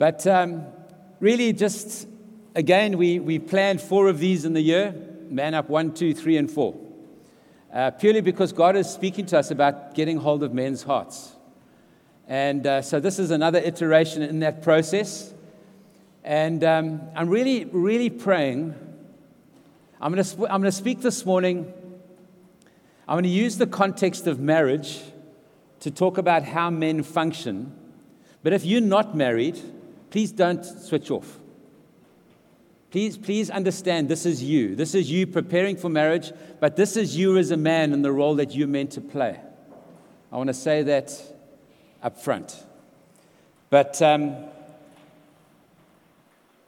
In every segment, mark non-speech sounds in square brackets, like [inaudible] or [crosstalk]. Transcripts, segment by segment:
But um, really, just again, we, we planned four of these in the year Man Up 1, 2, 3, and 4. Uh, purely because God is speaking to us about getting hold of men's hearts. And uh, so this is another iteration in that process. And um, I'm really, really praying. I'm going I'm to speak this morning. I'm going to use the context of marriage to talk about how men function. But if you're not married, please don't switch off. Please, please understand this is you. This is you preparing for marriage, but this is you as a man and the role that you're meant to play. I want to say that up front. But um,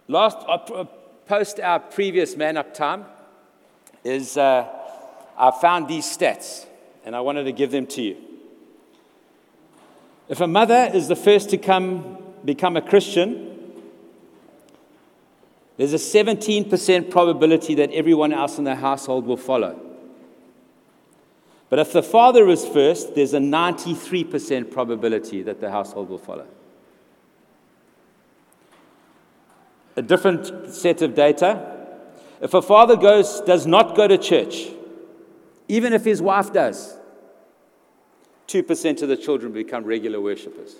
last, uh, post our previous man up time is uh, I found these stats and I wanted to give them to you. If a mother is the first to come become a Christian, there's a 17% probability that everyone else in the household will follow. But if the father is first, there's a 93% probability that the household will follow. A different set of data. If a father goes, does not go to church, even if his wife does, 2% of the children become regular worshippers.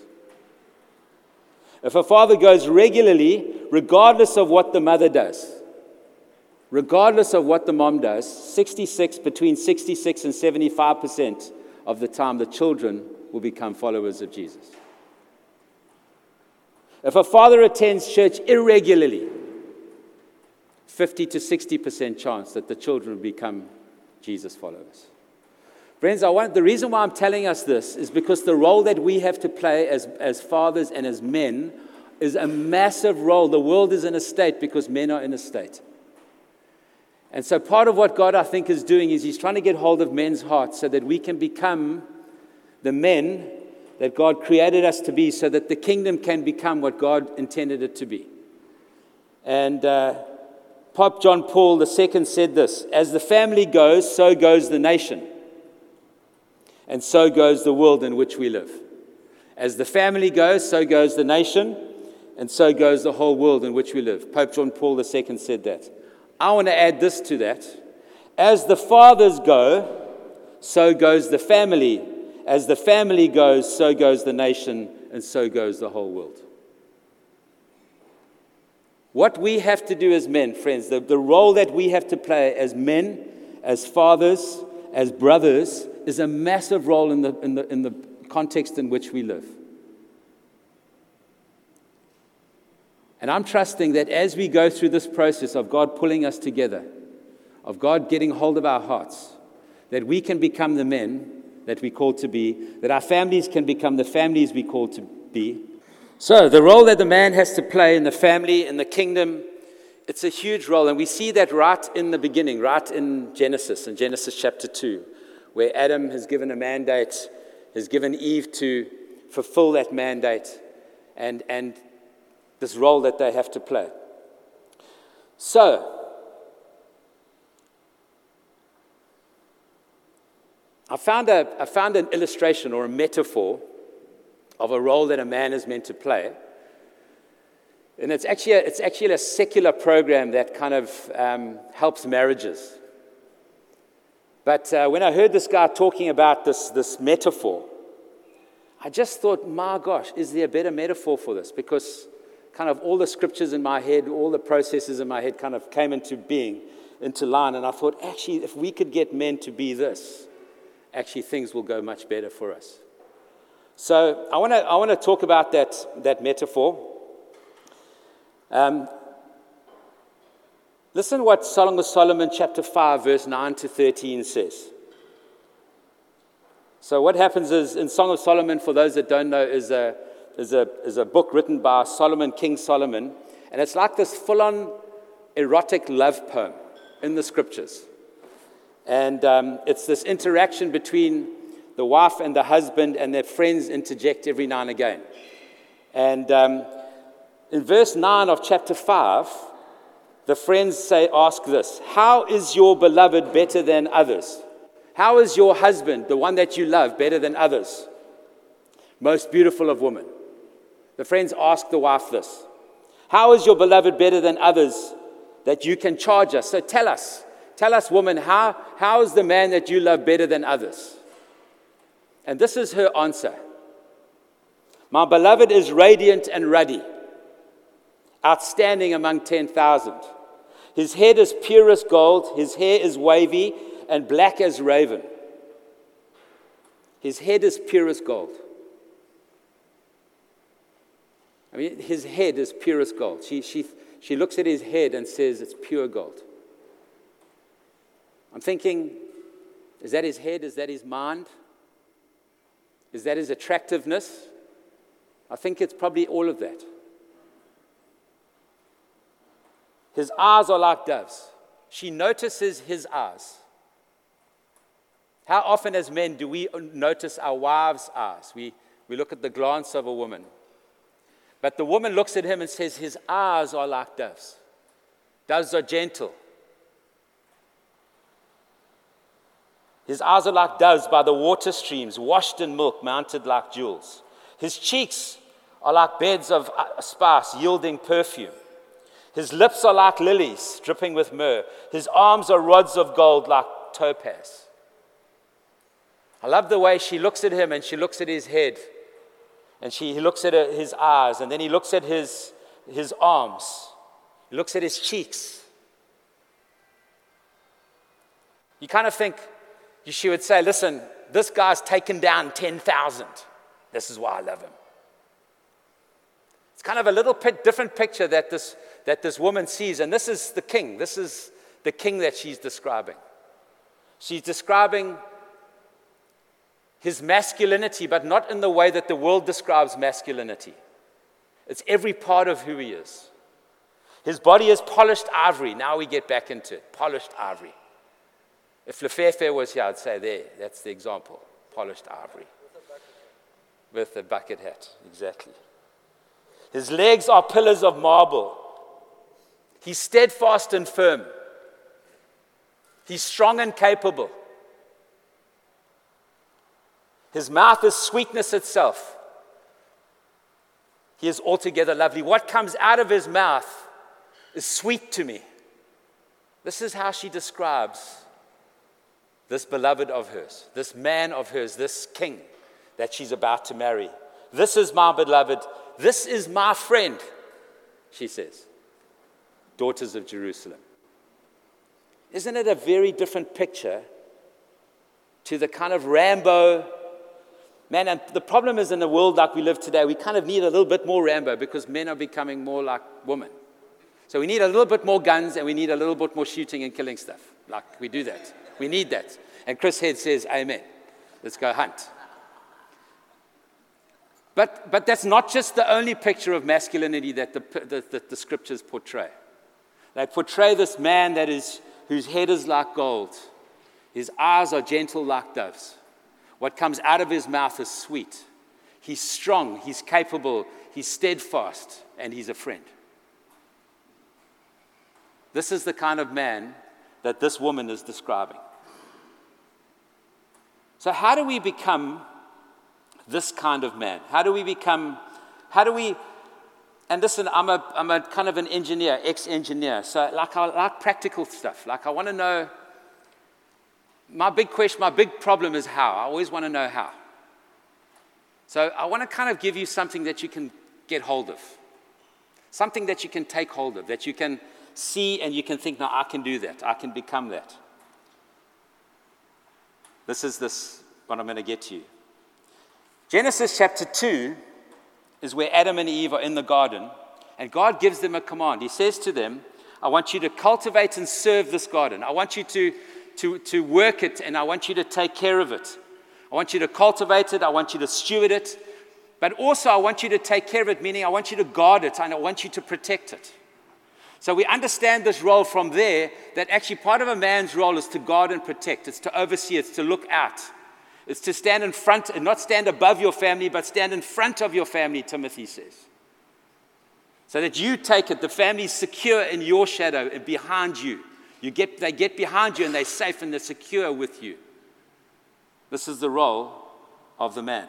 If a father goes regularly, regardless of what the mother does, regardless of what the mom does, 66, between 66 and 75% of the time, the children will become followers of Jesus. If a father attends church irregularly, 50 to 60% chance that the children will become Jesus followers. Friends, I want, the reason why I'm telling us this is because the role that we have to play as, as fathers and as men is a massive role. The world is in a state because men are in a state. And so, part of what God, I think, is doing is He's trying to get hold of men's hearts so that we can become the men that God created us to be, so that the kingdom can become what God intended it to be. And uh, Pope John Paul II said this As the family goes, so goes the nation. And so goes the world in which we live. As the family goes, so goes the nation, and so goes the whole world in which we live. Pope John Paul II said that. I want to add this to that. As the fathers go, so goes the family. As the family goes, so goes the nation, and so goes the whole world. What we have to do as men, friends, the, the role that we have to play as men, as fathers, as brothers, is a massive role in the, in the, in the context in which we live. And I'm trusting that as we go through this process of God pulling us together, of God getting hold of our hearts, that we can become the men that we call to be, that our families can become the families we call to be. So, the role that the man has to play in the family, in the kingdom, it's a huge role. And we see that right in the beginning, right in Genesis, in Genesis chapter 2, where Adam has given a mandate, has given Eve to fulfill that mandate. And, and this role that they have to play. So, I found, a, I found an illustration or a metaphor of a role that a man is meant to play. And it's actually a, it's actually a secular program that kind of um, helps marriages. But uh, when I heard this guy talking about this, this metaphor, I just thought, my gosh, is there a better metaphor for this? Because kind of all the scriptures in my head, all the processes in my head kind of came into being, into line. And I thought, actually, if we could get men to be this, actually things will go much better for us. So I want to I wanna talk about that, that metaphor. Um, listen what Song of Solomon chapter 5, verse 9 to 13 says. So what happens is in Song of Solomon, for those that don't know, is a is a, is a book written by Solomon, King Solomon, and it's like this full on erotic love poem in the scriptures. And um, it's this interaction between the wife and the husband, and their friends interject every now and again. And um, in verse 9 of chapter 5, the friends say, Ask this How is your beloved better than others? How is your husband, the one that you love, better than others? Most beautiful of women. The friends ask the wife this How is your beloved better than others that you can charge us? So tell us, tell us, woman, how, how is the man that you love better than others? And this is her answer My beloved is radiant and ruddy, outstanding among 10,000. His head is purest gold, his hair is wavy and black as raven. His head is purest gold. I mean, his head is purest gold. She, she, she looks at his head and says, It's pure gold. I'm thinking, is that his head? Is that his mind? Is that his attractiveness? I think it's probably all of that. His eyes are like doves. She notices his eyes. How often, as men, do we notice our wives' eyes? We, we look at the glance of a woman. But the woman looks at him and says, His eyes are like doves. Doves are gentle. His eyes are like doves by the water streams, washed in milk, mounted like jewels. His cheeks are like beds of uh, spice, yielding perfume. His lips are like lilies, dripping with myrrh. His arms are rods of gold like topaz. I love the way she looks at him and she looks at his head and she, he looks at his eyes and then he looks at his, his arms. He looks at his cheeks. You kind of think she would say, Listen, this guy's taken down 10,000. This is why I love him. It's kind of a little bit different picture that this, that this woman sees. And this is the king. This is the king that she's describing. She's describing his masculinity, but not in the way that the world describes masculinity. It's every part of who he is. His body is polished ivory. Now we get back into it polished ivory. If Lefefe was here, I'd say there, that's the example polished ivory. With a bucket hat, exactly. His legs are pillars of marble. He's steadfast and firm. He's strong and capable. His mouth is sweetness itself. He is altogether lovely. What comes out of his mouth is sweet to me. This is how she describes this beloved of hers, this man of hers, this king that she's about to marry. This is my beloved. This is my friend, she says. Daughters of Jerusalem. Isn't it a very different picture to the kind of Rambo? Man, and the problem is in the world like we live today, we kind of need a little bit more Rambo because men are becoming more like women. So we need a little bit more guns and we need a little bit more shooting and killing stuff. Like we do that. We need that. And Chris Head says, Amen. Let's go hunt. But, but that's not just the only picture of masculinity that the, the, the, the scriptures portray. They portray this man that is, whose head is like gold, his eyes are gentle like doves. What comes out of his mouth is sweet. He's strong, he's capable, he's steadfast, and he's a friend. This is the kind of man that this woman is describing. So, how do we become this kind of man? How do we become, how do we, and listen, I'm a, I'm a kind of an engineer, ex engineer. So, like, I like practical stuff. Like, I want to know, my big question, my big problem is how. I always want to know how. So, I want to kind of give you something that you can get hold of, something that you can take hold of, that you can see and you can think, no, I can do that, I can become that. This is this, what I'm going to get to you. Genesis chapter 2 is where Adam and Eve are in the garden, and God gives them a command. He says to them, I want you to cultivate and serve this garden. I want you to, to, to work it, and I want you to take care of it. I want you to cultivate it, I want you to steward it, but also I want you to take care of it, meaning I want you to guard it, and I want you to protect it. So we understand this role from there that actually part of a man's role is to guard and protect, it's to oversee, it's to look out. It's to stand in front and not stand above your family, but stand in front of your family, Timothy says. So that you take it, the family's secure in your shadow and behind you. you get, they get behind you and they're safe and they're secure with you. This is the role of the man.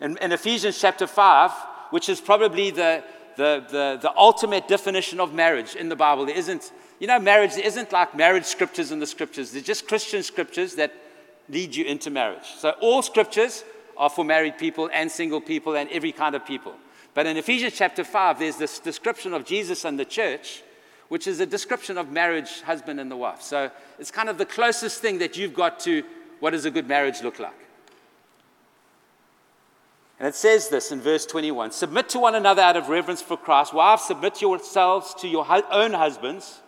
In, in Ephesians chapter 5, which is probably the, the, the, the ultimate definition of marriage in the Bible. There isn't, you know, marriage, there isn't like marriage scriptures in the scriptures. They're just Christian scriptures that lead you into marriage. So all scriptures are for married people and single people and every kind of people. But in Ephesians chapter 5, there's this description of Jesus and the church, which is a description of marriage, husband and the wife. So it's kind of the closest thing that you've got to what does a good marriage look like. And it says this in verse 21 Submit to one another out of reverence for Christ. Wives, submit yourselves to your own husbands.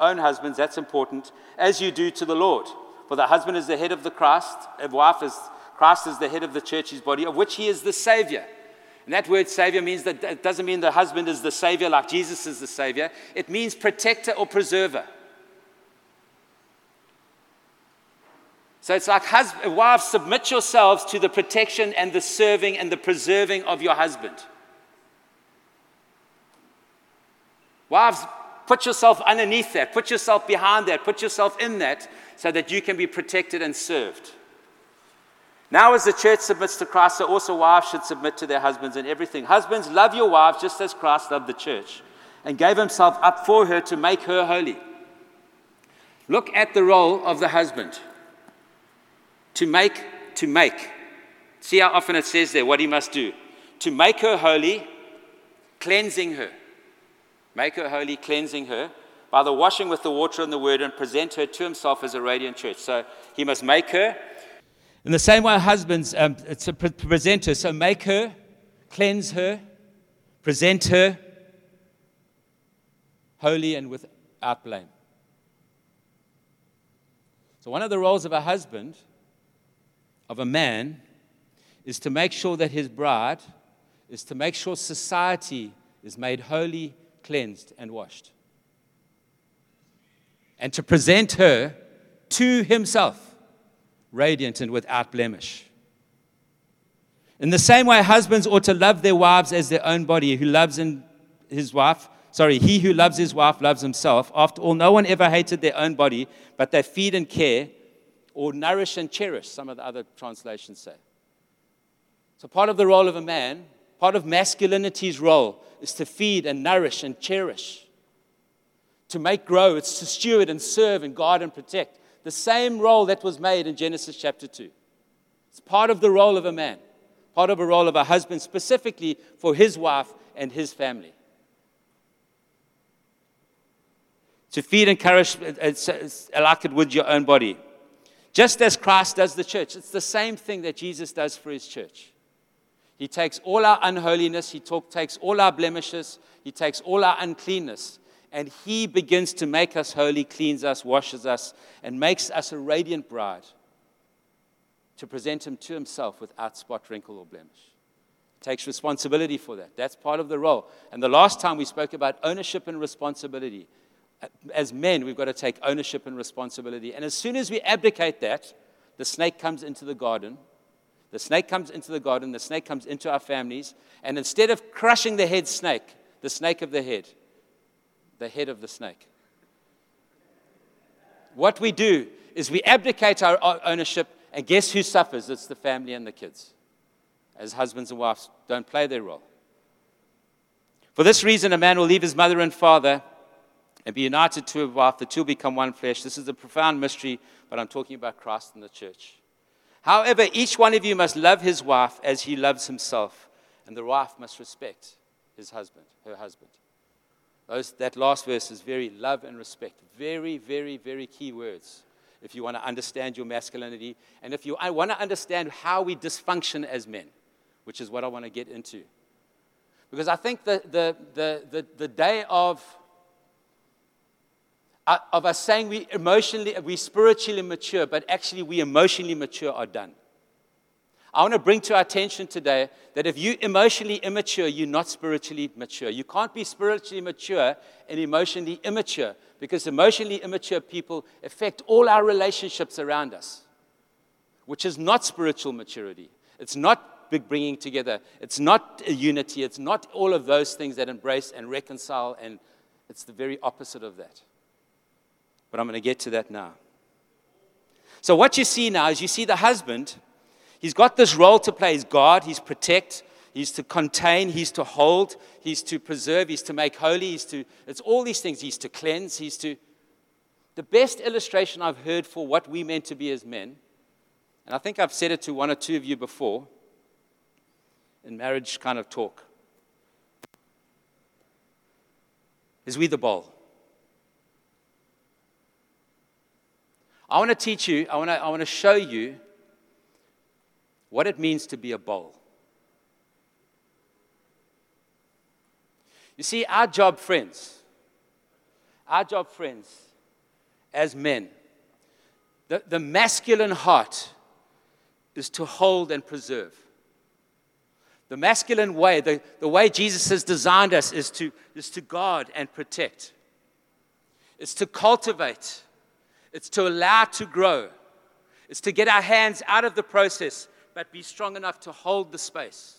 Own husbands, that's important, as you do to the Lord. For the husband is the head of the Christ, a wife is Christ is the head of the church's body, of which he is the Savior. And that word Savior means that it doesn't mean the husband is the Savior like Jesus is the Savior. It means protector or preserver. So it's like, husband, wives, submit yourselves to the protection and the serving and the preserving of your husband. Wives, put yourself underneath that, put yourself behind that, put yourself in that so that you can be protected and served. Now, as the church submits to Christ, so also wives should submit to their husbands in everything. Husbands, love your wives just as Christ loved the church and gave himself up for her to make her holy. Look at the role of the husband to make, to make. See how often it says there what he must do. To make her holy, cleansing her. Make her holy, cleansing her by the washing with the water and the word and present her to himself as a radiant church. So he must make her in the same way, husbands, um, pre- present her. So make her, cleanse her, present her holy and without blame. So, one of the roles of a husband, of a man, is to make sure that his bride, is to make sure society is made holy, cleansed, and washed. And to present her to himself radiant and without blemish. In the same way, husbands ought to love their wives as their own body. Who loves his wife, sorry, he who loves his wife loves himself. After all, no one ever hated their own body, but they feed and care, or nourish and cherish, some of the other translations say. So, part of the role of a man, part of masculinity's role, is to feed and nourish and cherish, to make grow, it's to steward and serve and guard and protect the same role that was made in Genesis chapter 2. It's part of the role of a man, part of a role of a husband, specifically for his wife and his family. To feed and nourish, uh, uh, like it with your own body. Just as Christ does the church. It's the same thing that Jesus does for his church. He takes all our unholiness, he talk, takes all our blemishes, he takes all our uncleanness, and He begins to make us holy, cleans us, washes us, and makes us a radiant bride to present Him to Himself without spot, wrinkle, or blemish. Takes responsibility for that. That's part of the role. And the last time we spoke about ownership and responsibility. Uh, as men, we've got to take ownership and responsibility. And as soon as we abdicate that, the snake comes into the garden. The snake comes into the garden, the snake comes into our families, and instead of crushing the head snake, the snake of the head, the head of the snake. What we do is we abdicate our ownership, and guess who suffers? It's the family and the kids. As husbands and wives don't play their role. For this reason, a man will leave his mother and father and be united to a wife. The two become one flesh. This is a profound mystery, but I'm talking about Christ and the church. However, each one of you must love his wife as he loves himself, and the wife must respect his husband, her husband. Those, that last verse is very love and respect. Very, very, very key words if you want to understand your masculinity and if you want to understand how we dysfunction as men, which is what I want to get into. Because I think the, the, the, the, the day of, uh, of us saying we emotionally, we spiritually mature, but actually we emotionally mature are done. I want to bring to our attention today that if you're emotionally immature, you're not spiritually mature. You can't be spiritually mature and emotionally immature because emotionally immature people affect all our relationships around us, which is not spiritual maturity. It's not big bringing together. It's not unity. It's not all of those things that embrace and reconcile, and it's the very opposite of that. But I'm going to get to that now. So, what you see now is you see the husband He's got this role to play. He's God, he's protect, He's to contain, he's to hold, he's to preserve, he's to make holy, he's to, it's all these things. He's to cleanse, he's to. The best illustration I've heard for what we meant to be as men, and I think I've said it to one or two of you before in marriage kind of talk, is we the bowl. I want to teach you, I want to, I want to show you what it means to be a bowl. You see, our job, friends, our job, friends, as men, the, the masculine heart is to hold and preserve. The masculine way, the, the way Jesus has designed us, is to, is to guard and protect. It's to cultivate. It's to allow to grow. It's to get our hands out of the process, but be strong enough to hold the space.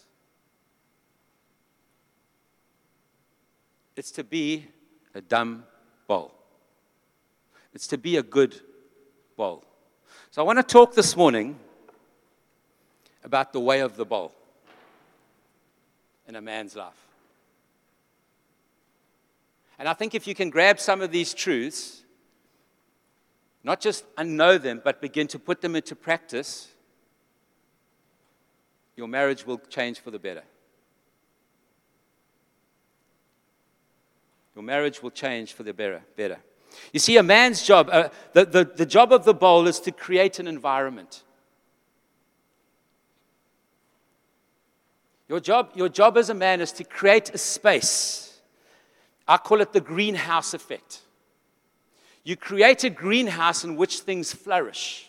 It's to be a dumb bowl. It's to be a good bowl. So I want to talk this morning about the way of the bowl in a man's life. And I think if you can grab some of these truths, not just know them, but begin to put them into practice, your marriage will change for the better. Your marriage will change for the better. better. You see, a man's job, uh, the, the, the job of the bowl is to create an environment. Your job, your job as a man is to create a space. I call it the greenhouse effect. You create a greenhouse in which things flourish.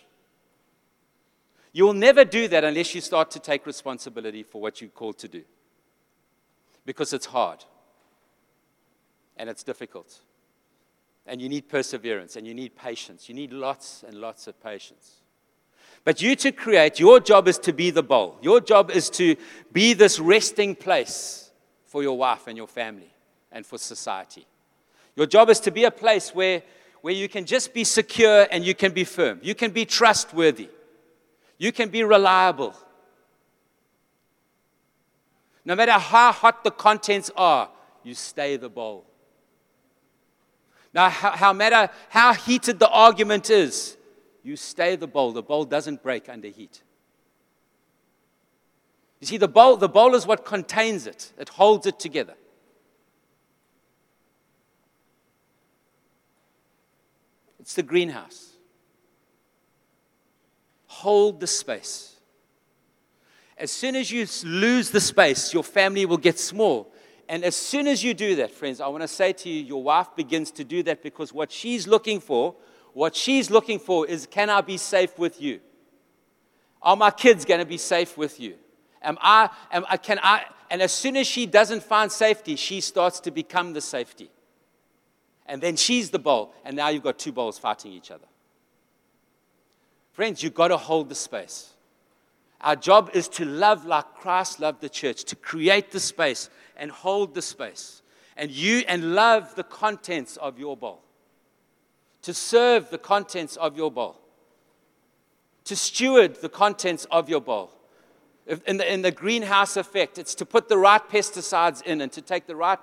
You will never do that unless you start to take responsibility for what you're called to do. Because it's hard and it's difficult. And you need perseverance and you need patience. You need lots and lots of patience. But you to create, your job is to be the bowl. Your job is to be this resting place for your wife and your family and for society. Your job is to be a place where, where you can just be secure and you can be firm. You can be trustworthy. You can be reliable. No matter how hot the contents are, you stay the bowl. Now, how, how matter how heated the argument is, you stay the bowl. The bowl doesn't break under heat. You see, the bowl, the bowl is what contains it, it holds it together. It's the greenhouse. Hold the space. As soon as you lose the space, your family will get small and as soon as you do that, friends, I want to say to you, your wife begins to do that because what she's looking for, what she's looking for is can I be safe with you? Are my kids going to be safe with you? Am I, am I, can I, and as soon as she doesn't find safety, she starts to become the safety. And then she's the bowl, and now you've got two bowls fighting each other. Friends, you've got to hold the space. Our job is to love like Christ loved the church, to create the space and hold the space. And you and love the contents of your bowl. To serve the contents of your bowl. To steward the contents of your bowl. In the, in the greenhouse effect, it's to put the right pesticides in and to take the right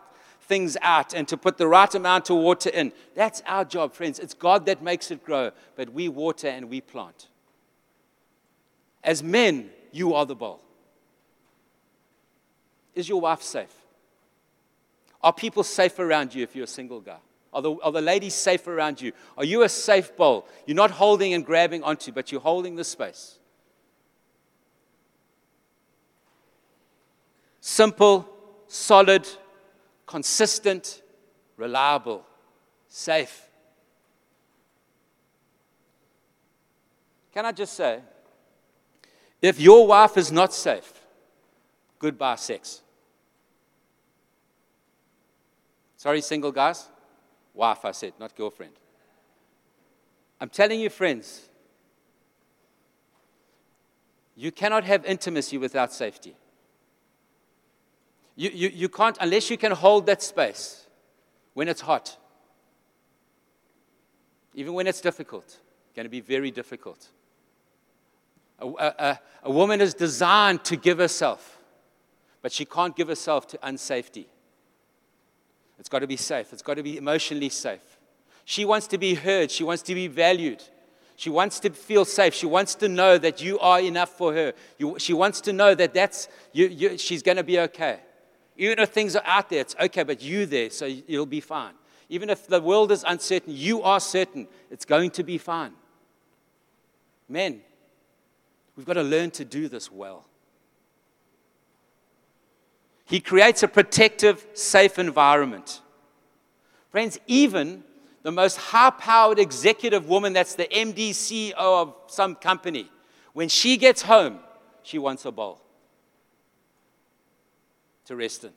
things out and to put the right amount of water in. That's our job, friends. It's God that makes it grow, but we water and we plant. As men, you are the bowl. Is your wife safe? Are people safe around you if you're a single guy? Are the, are the ladies safe around you? Are you a safe bowl? You're not holding and grabbing onto, but you're holding the space. Simple, solid, consistent, reliable, safe. Can I just say, if your wife is not safe, goodbye sex. Sorry, single guys? Wife, I said, not girlfriend. I'm telling you, friends, you cannot have intimacy without safety. You, you, you can't, unless you can hold that space when it's hot, even when it's difficult, going to be very difficult. A, a, a woman is designed to give herself, but she can't give herself to unsafety. It's got to be safe, it's got to be emotionally safe. She wants to be heard, she wants to be valued. She wants to feel safe. She wants to know that you are enough for her. You, she wants to know that that's, you, you, she's going to be okay. Even if things are out there, it's okay, but you there, so you'll be fine. Even if the world is uncertain, you are certain it's going to be fine. Men, we've got to learn to do this well. He creates a protective, safe environment. Friends, even the most high powered executive woman that's the MD CEO of some company, when she gets home, she wants a bowl to rest in.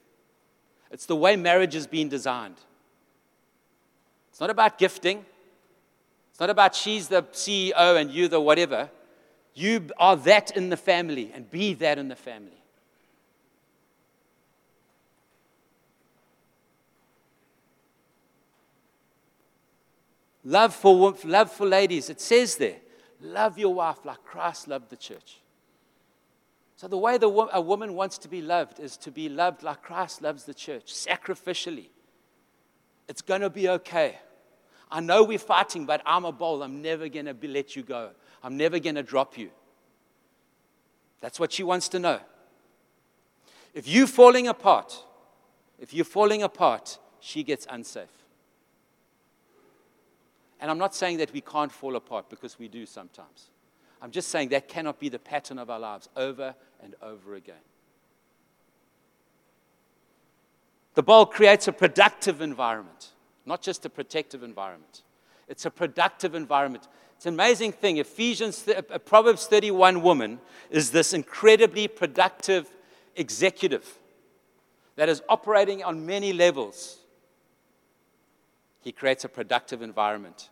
It's the way marriage has been designed. It's not about gifting. It's not about she's the CEO and you the whatever. You are that in the family and be that in the family. Love for, love for ladies, it says there, love your wife like Christ loved the church. So, the way the, a woman wants to be loved is to be loved like Christ loves the church, sacrificially. It's going to be okay. I know we're fighting, but I'm a bowl. I'm never going to let you go. I'm never going to drop you. That's what she wants to know. If you're falling apart, if you're falling apart, she gets unsafe. And I'm not saying that we can't fall apart because we do sometimes. I'm just saying that cannot be the pattern of our lives over and over again. The bowl creates a productive environment, not just a protective environment. It's a productive environment. It's an amazing thing. Ephesians, uh, Proverbs 31 woman is this incredibly productive executive that is operating on many levels. He creates a productive environment.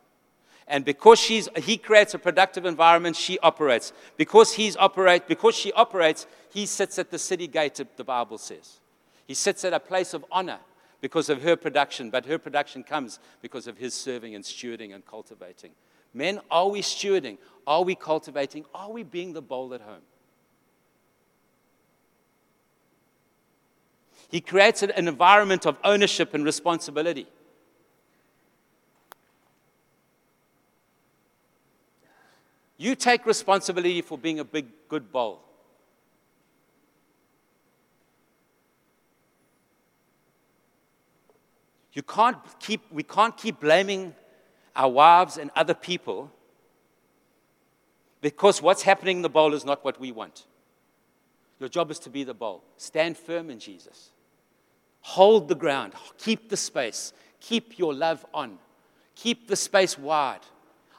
And because she's, he creates a productive environment, she operates. Because, he's operate, because she operates, he sits at the city gate, the Bible says. He sits at a place of honor because of her production, but her production comes because of his serving and stewarding and cultivating. Men, are we stewarding? Are we cultivating? Are we being the bowl at home? He creates an environment of ownership and responsibility. You take responsibility for being a big, good bowl. You can't keep, we can't keep blaming our wives and other people because what's happening in the bowl is not what we want. Your job is to be the bowl. Stand firm in Jesus. Hold the ground. Keep the space. Keep your love on. Keep the space wide.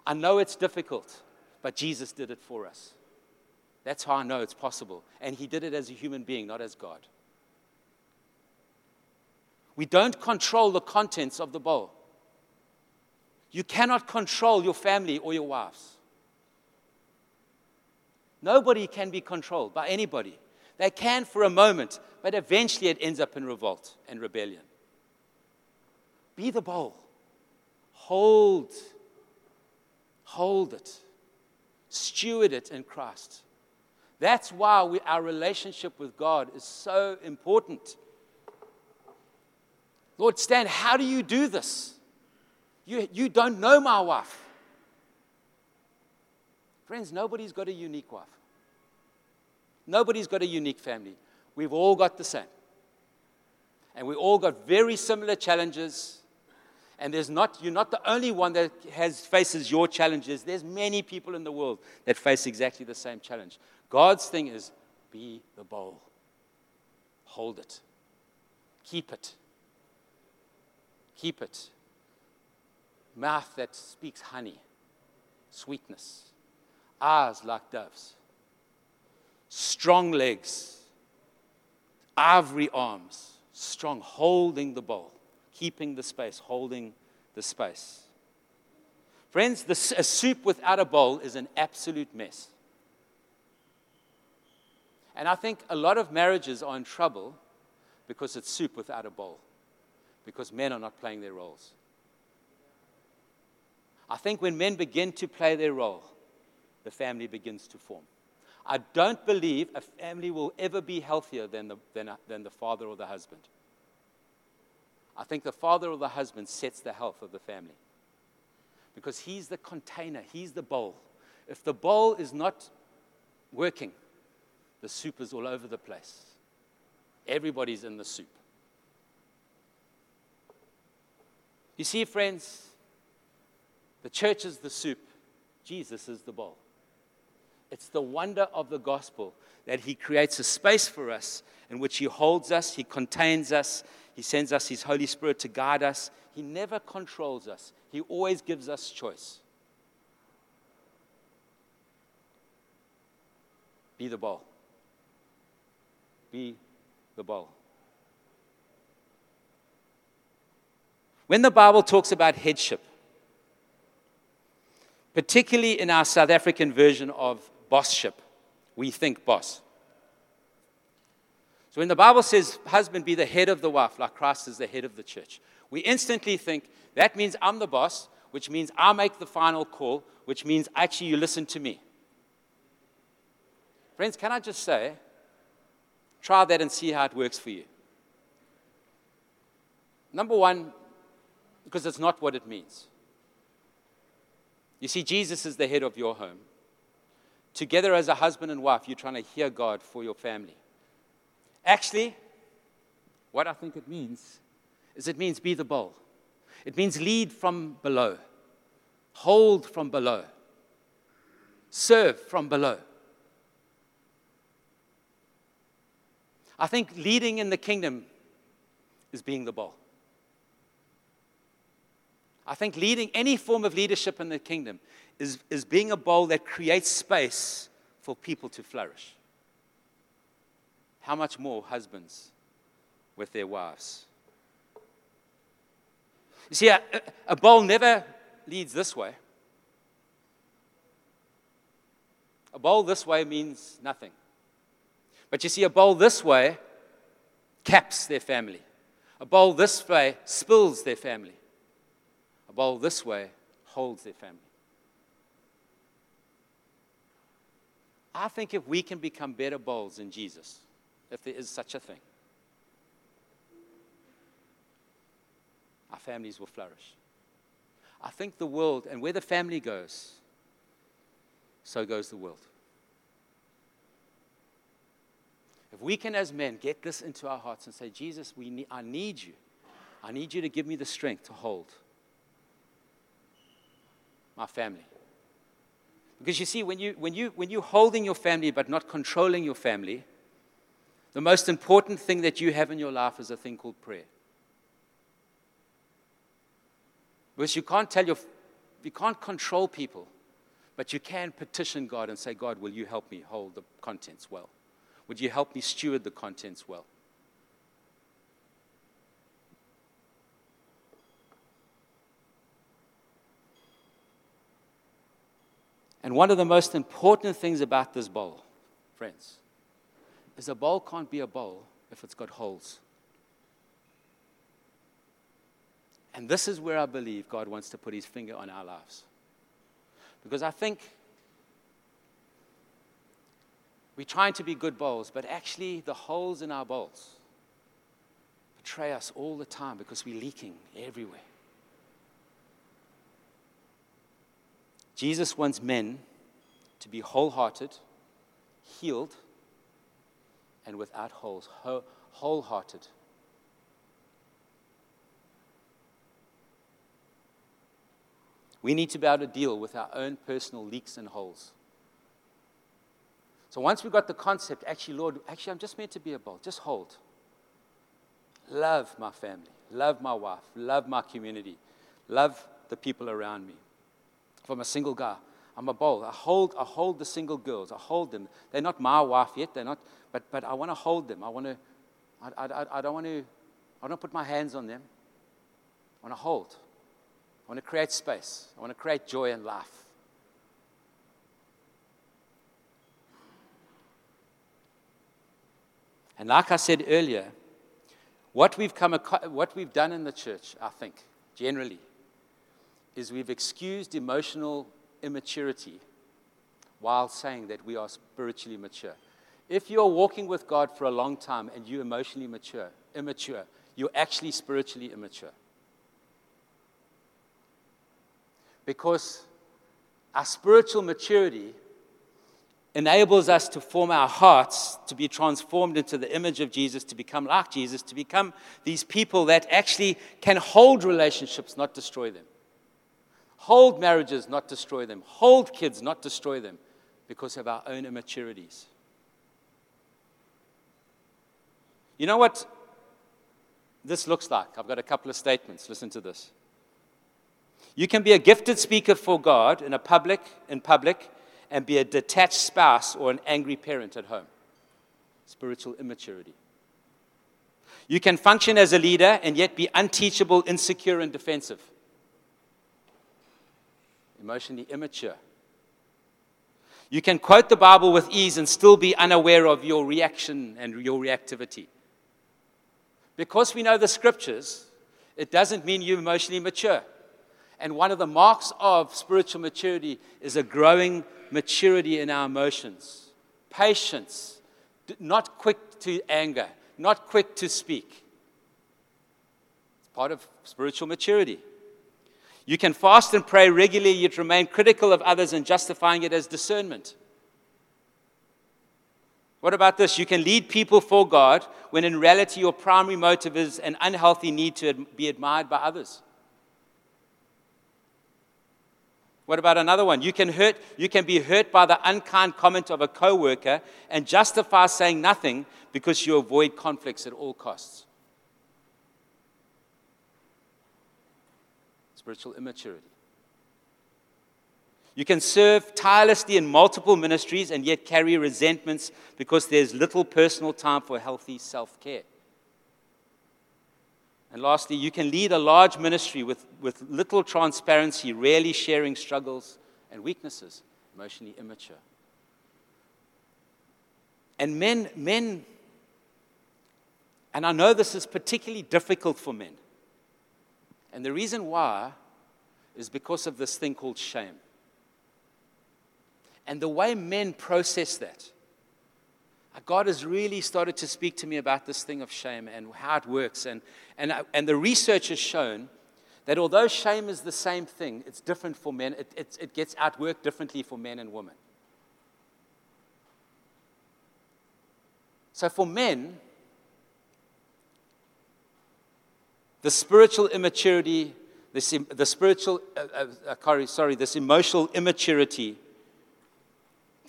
I know it's difficult. But Jesus did it for us. That's how I know it's possible. And He did it as a human being, not as God. We don't control the contents of the bowl. You cannot control your family or your wives. Nobody can be controlled by anybody. They can for a moment, but eventually it ends up in revolt and rebellion. Be the bowl. Hold. Hold it steward it in Christ. That's why we, our relationship with God is so important. Lord, Stan, how do you do this? You, you don't know my wife. Friends, nobody's got a unique wife. Nobody's got a unique family. We've all got the same. And we all got very similar challenges, and there's not, you're not the only one that has, faces your challenges. There's many people in the world that face exactly the same challenge. God's thing is be the bowl, hold it, keep it, keep it. Mouth that speaks honey, sweetness, eyes like doves, strong legs, ivory arms, strong, holding the bowl keeping the space, holding the space. Friends, a soup without a bowl is an absolute mess. And I think a lot of marriages are in trouble because it's soup without a bowl, because men are not playing their roles. I think when men begin to play their role, the family begins to form. I don't believe a family will ever be healthier than the, than, a, than the father or the husband. I think the father or the husband sets the health of the family because he's the container, he's the bowl. If the bowl is not working, the soup is all over the place. Everybody's in the soup. You see, friends, the church is the soup, Jesus is the bowl. It's the wonder of the gospel that He creates a space for us in which He holds us, He contains us, He sends us His Holy Spirit to guide us. He never controls us, He always gives us choice. Be the bowl. Be the bowl. When the Bible talks about headship, particularly in our South African version of bossship. We think boss. So when the Bible says, husband be the head of the wife, like Christ is the head of the church, we instantly think that means I'm the boss, which means I make the final call, which means actually you listen to me. Friends, can I just say, try that and see how it works for you. Number one, because it's not what it means. You see, Jesus is the head of your home. Together as a husband and wife, you're trying to hear God for your family. Actually, what I think it means is it means be the bowl. It means lead from below, hold from below, serve from below. I think leading in the kingdom is being the bowl. I think leading any form of leadership in the kingdom is, is being a bowl that creates space for people to flourish. How much more husbands with their wives? You see, a, a bowl never leads this way. A bowl this way means nothing. But you see, a bowl this way caps their family. A bowl this way spills their family. A bowl this way holds their family. I think if we can become better bowls in Jesus, if there is such a thing, our families will flourish. I think the world, and where the family goes, so goes the world. If we can, as men, get this into our hearts and say, Jesus, we I need you. I need you to give me the strength to hold my family. Because you see, when, you, when, you, when you're holding your family but not controlling your family, the most important thing that you have in your life is a thing called prayer. Because you can't tell your, you can't control people, but you can petition God and say, God, will you help me hold the contents well? Would you help me steward the contents well? And one of the most important things about this bowl, friends, is a bowl can't be a bowl if it's got holes. And this is where I believe God wants to put his finger on our lives. Because I think we're trying to be good bowls, but actually, the holes in our bowls betray us all the time because we're leaking everywhere. Jesus wants men to be wholehearted, healed, and without holes, wholehearted. We need to be able to deal with our own personal leaks and holes. So once we've got the concept, actually, Lord, actually, I'm just meant to be a bowl. Just hold. Love my family, love my wife, love my community, love the people around me from a single guy. I'm a bowl. I hold, I hold the single girls. I hold them. They're not my wife yet. They're not, but, but I want to hold them. I want to, I, I, I don't want to, I don't put my hands on them. I want to hold. I want to create space. I want to create joy and life. And like I said earlier, what we've, come, what we've done in the church, I think, generally, is we've excused emotional immaturity while saying that we are spiritually mature. If you're walking with God for a long time and you're emotionally mature, immature, you're actually spiritually immature. Because our spiritual maturity enables us to form our hearts to be transformed into the image of Jesus, to become like Jesus, to become these people that actually can hold relationships, not destroy them. Hold marriages, not destroy them. Hold kids, not destroy them because of our own immaturities. You know what this looks like? I've got a couple of statements. Listen to this. You can be a gifted speaker for God in a public in public and be a detached spouse or an angry parent at home. Spiritual immaturity. You can function as a leader and yet be unteachable, insecure, and defensive. Emotionally immature. You can quote the Bible with ease and still be unaware of your reaction and your reactivity. Because we know the scriptures, it doesn't mean you're emotionally mature. And one of the marks of spiritual maturity is a growing maturity in our emotions, patience, not quick to anger, not quick to speak. It's part of spiritual maturity. You can fast and pray regularly, yet remain critical of others and justifying it as discernment. What about this? You can lead people for God when in reality your primary motive is an unhealthy need to be admired by others. What about another one? You can hurt, you can be hurt by the unkind comment of a coworker and justify saying nothing because you avoid conflicts at all costs. Spiritual immaturity. You can serve tirelessly in multiple ministries and yet carry resentments because there's little personal time for healthy self care. And lastly, you can lead a large ministry with, with little transparency, rarely sharing struggles and weaknesses, emotionally immature. And men, men, and I know this is particularly difficult for men. And the reason why is because of this thing called shame. And the way men process that. Uh, God has really started to speak to me about this thing of shame and how it works. And, and, uh, and the research has shown that although shame is the same thing, it's different for men. It, it, it gets outworked differently for men and women. So for men, the spiritual immaturity, this, the spiritual, uh, uh, sorry, this emotional immaturity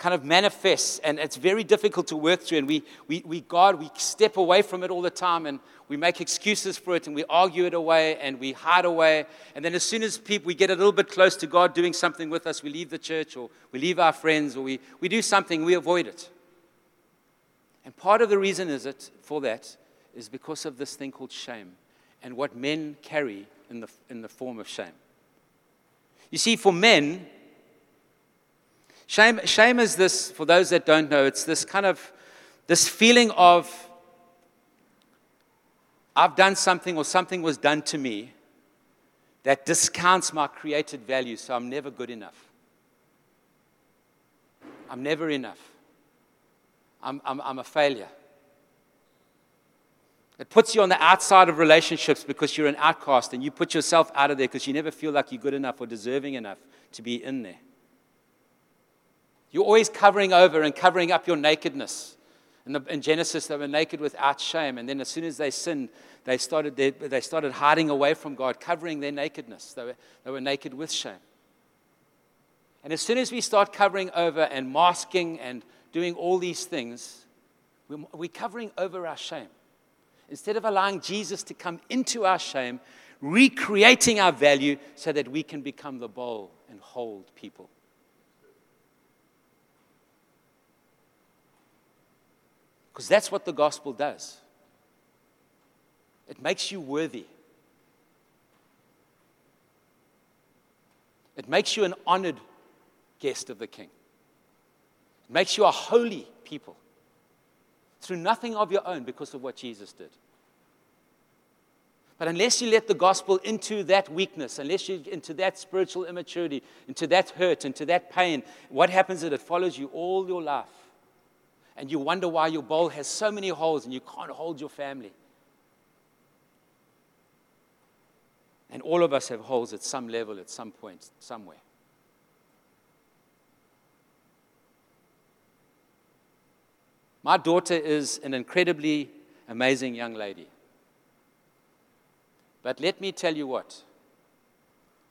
kind of manifests and it's very difficult to work through and we, we, we god we step away from it all the time and we make excuses for it and we argue it away and we hide away and then as soon as people we get a little bit close to god doing something with us we leave the church or we leave our friends or we, we do something we avoid it. And part of the reason is it for that is because of this thing called shame and what men carry in the, in the form of shame you see for men Shame, shame is this, for those that don't know, it's this kind of this feeling of I've done something or something was done to me that discounts my created value, so I'm never good enough. I'm never enough. I'm, I'm, I'm a failure. It puts you on the outside of relationships because you're an outcast and you put yourself out of there because you never feel like you're good enough or deserving enough to be in there. You're always covering over and covering up your nakedness. In, the, in, Genesis, they were naked without shame. And then as soon as they sinned, they started, they, they started hiding away from God, covering their nakedness. They were, they were naked with shame. And as soon as we start covering over and masking and doing all these things, we're, we're covering over our shame. Instead of allowing Jesus to come into our shame, recreating our value so that we can become the bold and hold people. Because that's what the gospel does. It makes you worthy, it makes you an honored guest of the king, it makes you a holy people through nothing of your own because of what Jesus did. But unless you let the gospel into that weakness, unless you into that spiritual immaturity, into that hurt, into that pain, what happens is it follows you all your life. And you wonder why your bowl has so many holes and you can't hold your family. And all of us have holes at some level, at some point, somewhere. My daughter is an incredibly amazing young lady. But let me tell you what,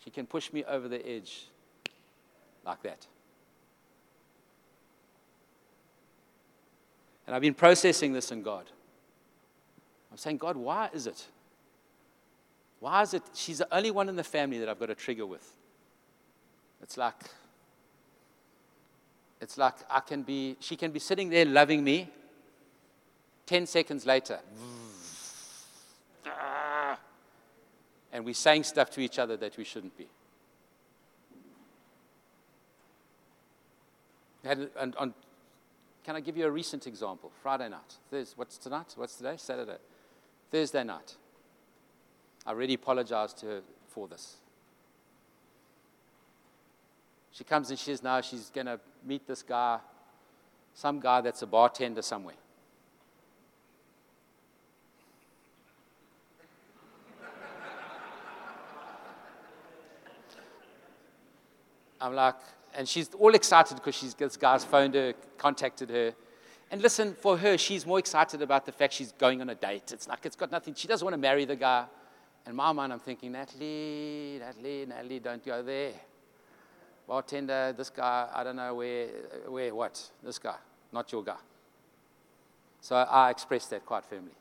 she can push me over the edge like that. And I've been processing this in God. I'm saying, God, why is it? Why is it she's the only one in the family that I've got a trigger with? It's like it's like I can be, she can be sitting there loving me. 10 seconds later, [sniffs] and we're saying stuff to each other that we shouldn't be. And, and on, can I give you a recent example? Friday night. Thursday, what's tonight? What's today? Saturday. Thursday night. I really apologize to her for this. She comes and she says now she's going to meet this guy, some guy that's a bartender somewhere. I'm like, and she's all excited because she's, this guy's phoned her, contacted her. And listen, for her, she's more excited about the fact she's going on a date. It's like it's got nothing, she doesn't want to marry the guy. In my mind, I'm thinking, Natalie, Natalie, Natalie, don't go there bartender, this guy, I don't know where, where, what, this guy, not your guy. So I expressed that quite firmly.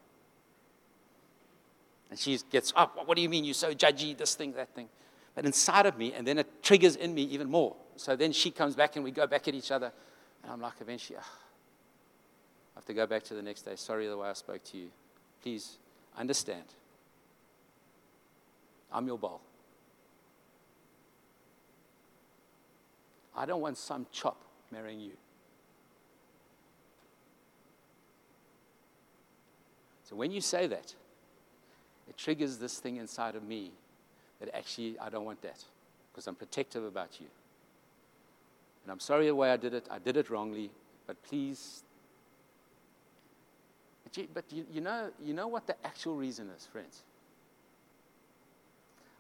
And she gets up, oh, what do you mean you're so judgy, this thing, that thing? But inside of me, and then it triggers in me even more. So then she comes back and we go back at each other. And I'm like, eventually, oh, I have to go back to the next day. Sorry the way I spoke to you. Please understand. I'm your bowl. I don't want some chop marrying you. So when you say that, it triggers this thing inside of me that actually I don't want that because I'm protective about you. And I'm sorry the way I did it. I did it wrongly, but please. But you, but you, you, know, you know what the actual reason is, friends?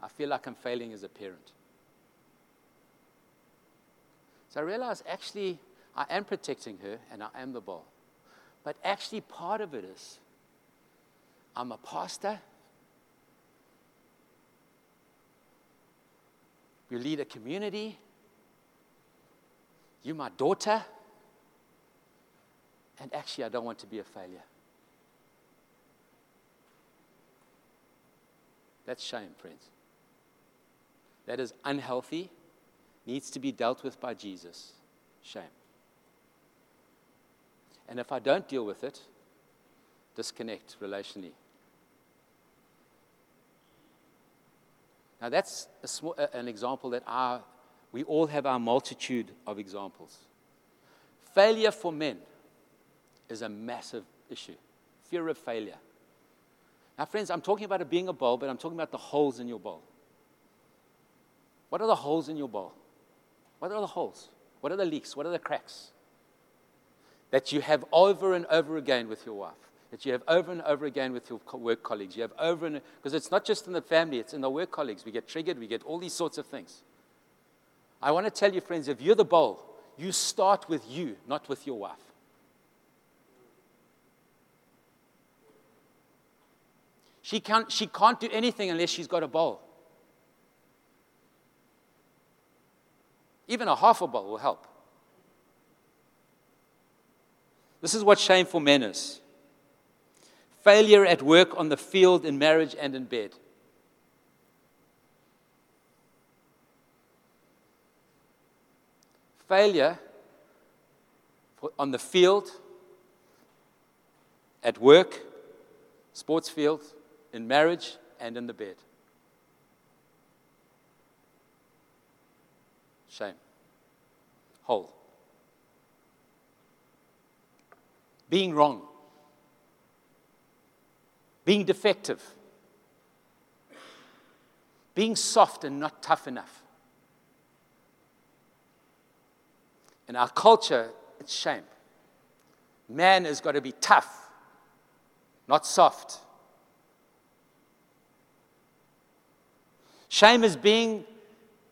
I feel like I'm failing as a parent. So I realized actually I am protecting her and I am the ball. But actually, part of it is I'm a pastor. You lead a community. You're my daughter. And actually, I don't want to be a failure. That's shame, friends. That is unhealthy needs to be dealt with by Jesus shame. And if I don't deal with it, disconnect relationally. Now, that's small, an example that our, we all have our multitude of examples. Failure for men is a massive issue. Fear of failure. Now, friends, I'm talking about it being a bowl, but I'm talking about the holes in your bowl. What are the holes in your bowl? What are the holes? What are the leaks? What are the cracks? That you have over and over again with your wife, that you have over and over again with your work colleagues. You have over and because it's not just in the family, it's in the work colleagues. We get triggered, we get all these sorts of things. I want to tell you, friends, if you're the bowl, you start with you, not with your wife. She can't, she can't do anything unless she's got a bowl. Even a half a bowl will help. This is what shameful men is failure at work, on the field, in marriage, and in bed. Failure on the field, at work, sports field, in marriage, and in the bed. Shame. Whole. Being wrong. Being defective. being soft and not tough enough. In our culture, it's shame. Man has got to be tough, not soft. Shame is being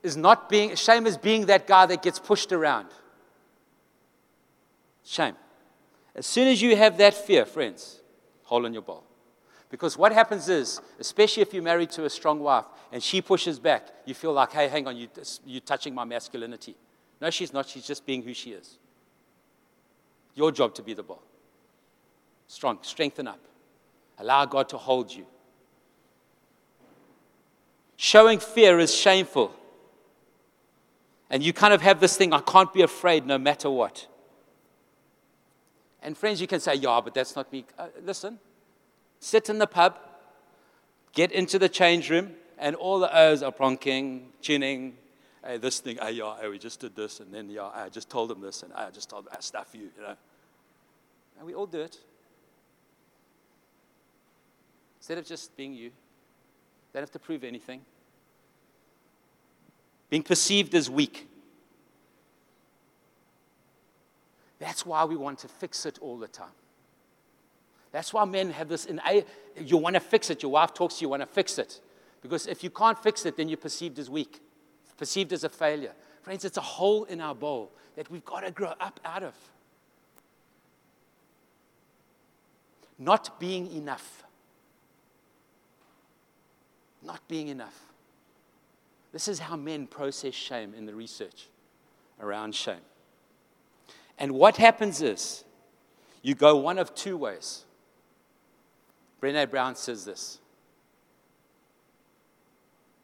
is not being shame is being that guy that gets pushed around. Shame. As soon as you have that fear, friends, hold on your ball. Because what happens is, especially if you're married to a strong wife and she pushes back, you feel like, hey, hang on, you, you're touching my masculinity. No, she's not. She's just being who she is. Your job to be the ball. Strong, strengthen up. Allow God to hold you. Showing fear is shameful. And you kind of have this thing I can't be afraid no matter what. And friends, you can say, yeah, but that's not me. Uh, listen, sit in the pub, get into the change room, and all the O's are plonking, tuning. Hey, this thing, hey, yeah, hey, we just did this, and then, yeah, I just told him this, and I just told him, I stuff you, you know. And we all do it. Instead of just being you, they don't have to prove anything. Being perceived as weak. That's why we want to fix it all the time. That's why men have this in you want to fix it. Your wife talks to you, you want to fix it. Because if you can't fix it, then you're perceived as weak, perceived as a failure. Friends, it's a hole in our bowl that we've got to grow up out of. Not being enough. Not being enough. This is how men process shame in the research around shame. And what happens is you go one of two ways. Brene Brown says this.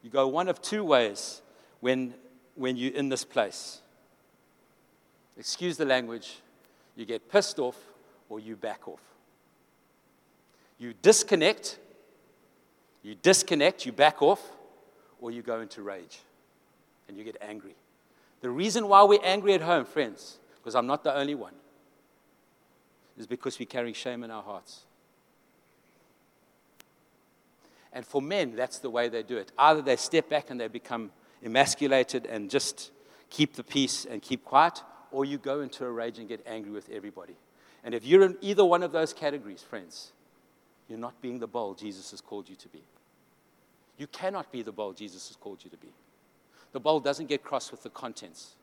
You go one of two ways when, when you're in this place. Excuse the language. You get pissed off or you back off. You disconnect, you disconnect, you back off, or you go into rage and you get angry. The reason why we're angry at home, friends, because I'm not the only one, is because we carry shame in our hearts. And for men, that's the way they do it. Either they step back and they become emasculated and just keep the peace and keep quiet, or you go into a rage and get angry with everybody. And if you're in either one of those categories, friends, you're not being the bold Jesus has called you to be. You cannot be the bowl Jesus has called you to be. The bowl doesn't get cross with the contents.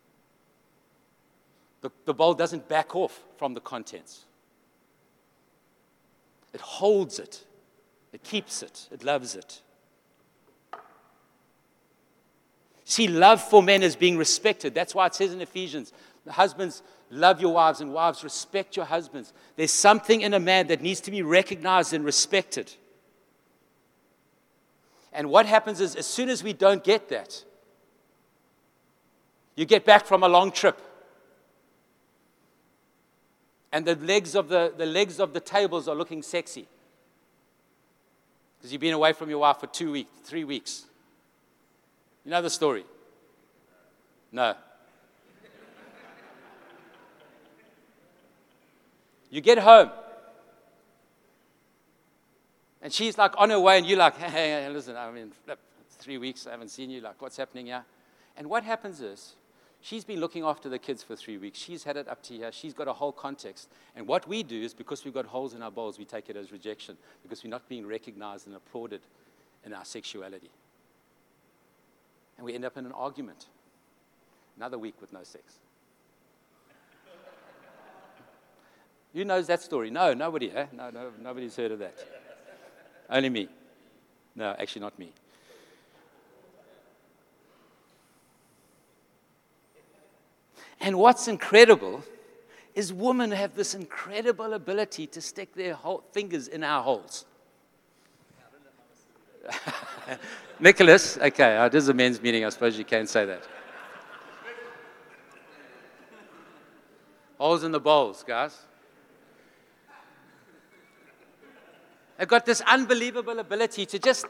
The, the bowl doesn't back off from the contents. It holds it, it keeps it, it loves it. See, love for men is being respected. That's why it says in Ephesians, husbands, love your wives, and wives, respect your husbands. There's something in a man that needs to be recognized and respected. And what happens is, as soon as we don't get that, you get back from a long trip and the legs of the, the legs of the tables are looking sexy because you've been away from your wife for two weeks, three weeks. You know the story? No. you get home. And she's like on her way, and you're like, hey, listen, I mean, three weeks, I haven't seen you. Like, what's happening here? And what happens is, She's been looking after the kids for three weeks. She's had it up to here. She's got a whole context. And what we do is because we've got holes in our bowls, we take it as rejection because we're not being recognized and applauded in our sexuality. And we end up in an argument. Another week with no sex. [laughs] Who knows that story? No, nobody, eh? No, no, nobody's heard of that. Only me. No, actually, not me. And what's incredible is women have this incredible ability to stick their fingers in our holes. [laughs] Nicholas, okay, uh, this is a men's meeting. I suppose you can't say that. Holes in the bowls, guys. They've got this unbelievable ability to just,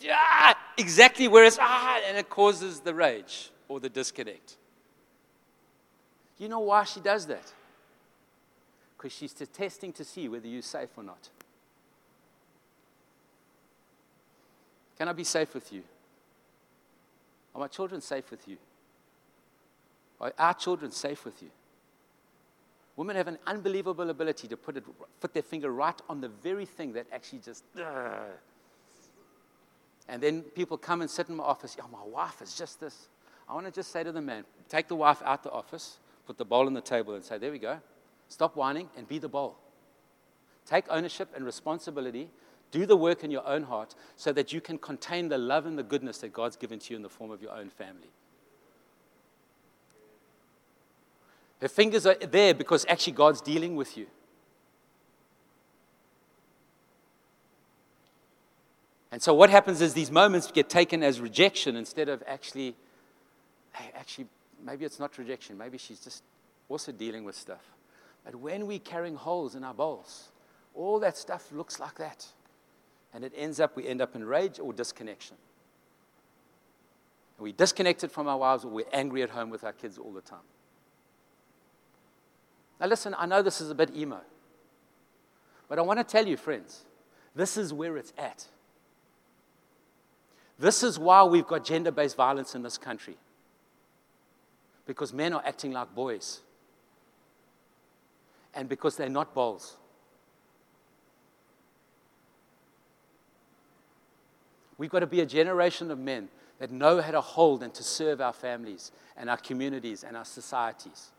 yeah, exactly where it's, ah, and it causes the rage or the disconnect. You know why she does that? Because she's testing to see whether you're safe or not. Can I be safe with you? Are my children safe with you? Are our children safe with you? Women have an unbelievable ability to put, it, put their finger right on the very thing that actually just. Uh, and then people come and sit in my office. Oh, my wife is just this. I want to just say to the man, take the wife out the office, put the bowl on the table, and say, there we go. Stop whining and be the bowl. Take ownership and responsibility. Do the work in your own heart so that you can contain the love and the goodness that God's given to you in the form of your own family. Her fingers are there because actually God's dealing with you. And so what happens is these moments get taken as rejection instead of actually, hey, actually, maybe it's not rejection. Maybe she's just also dealing with stuff. But when we're carrying holes in our bowls, all that stuff looks like that. And it ends up, we end up in rage or disconnection. We're disconnected from our wives or we're angry at home with our kids all the time. Now, listen, I know this is a bit emo, but I want to tell you, friends, this is where it's at. This is why we've got gender based violence in this country. Because men are acting like boys. And because they're not bowls. We've got to be a generation of men that know how to hold and to serve our families and our communities and our societies.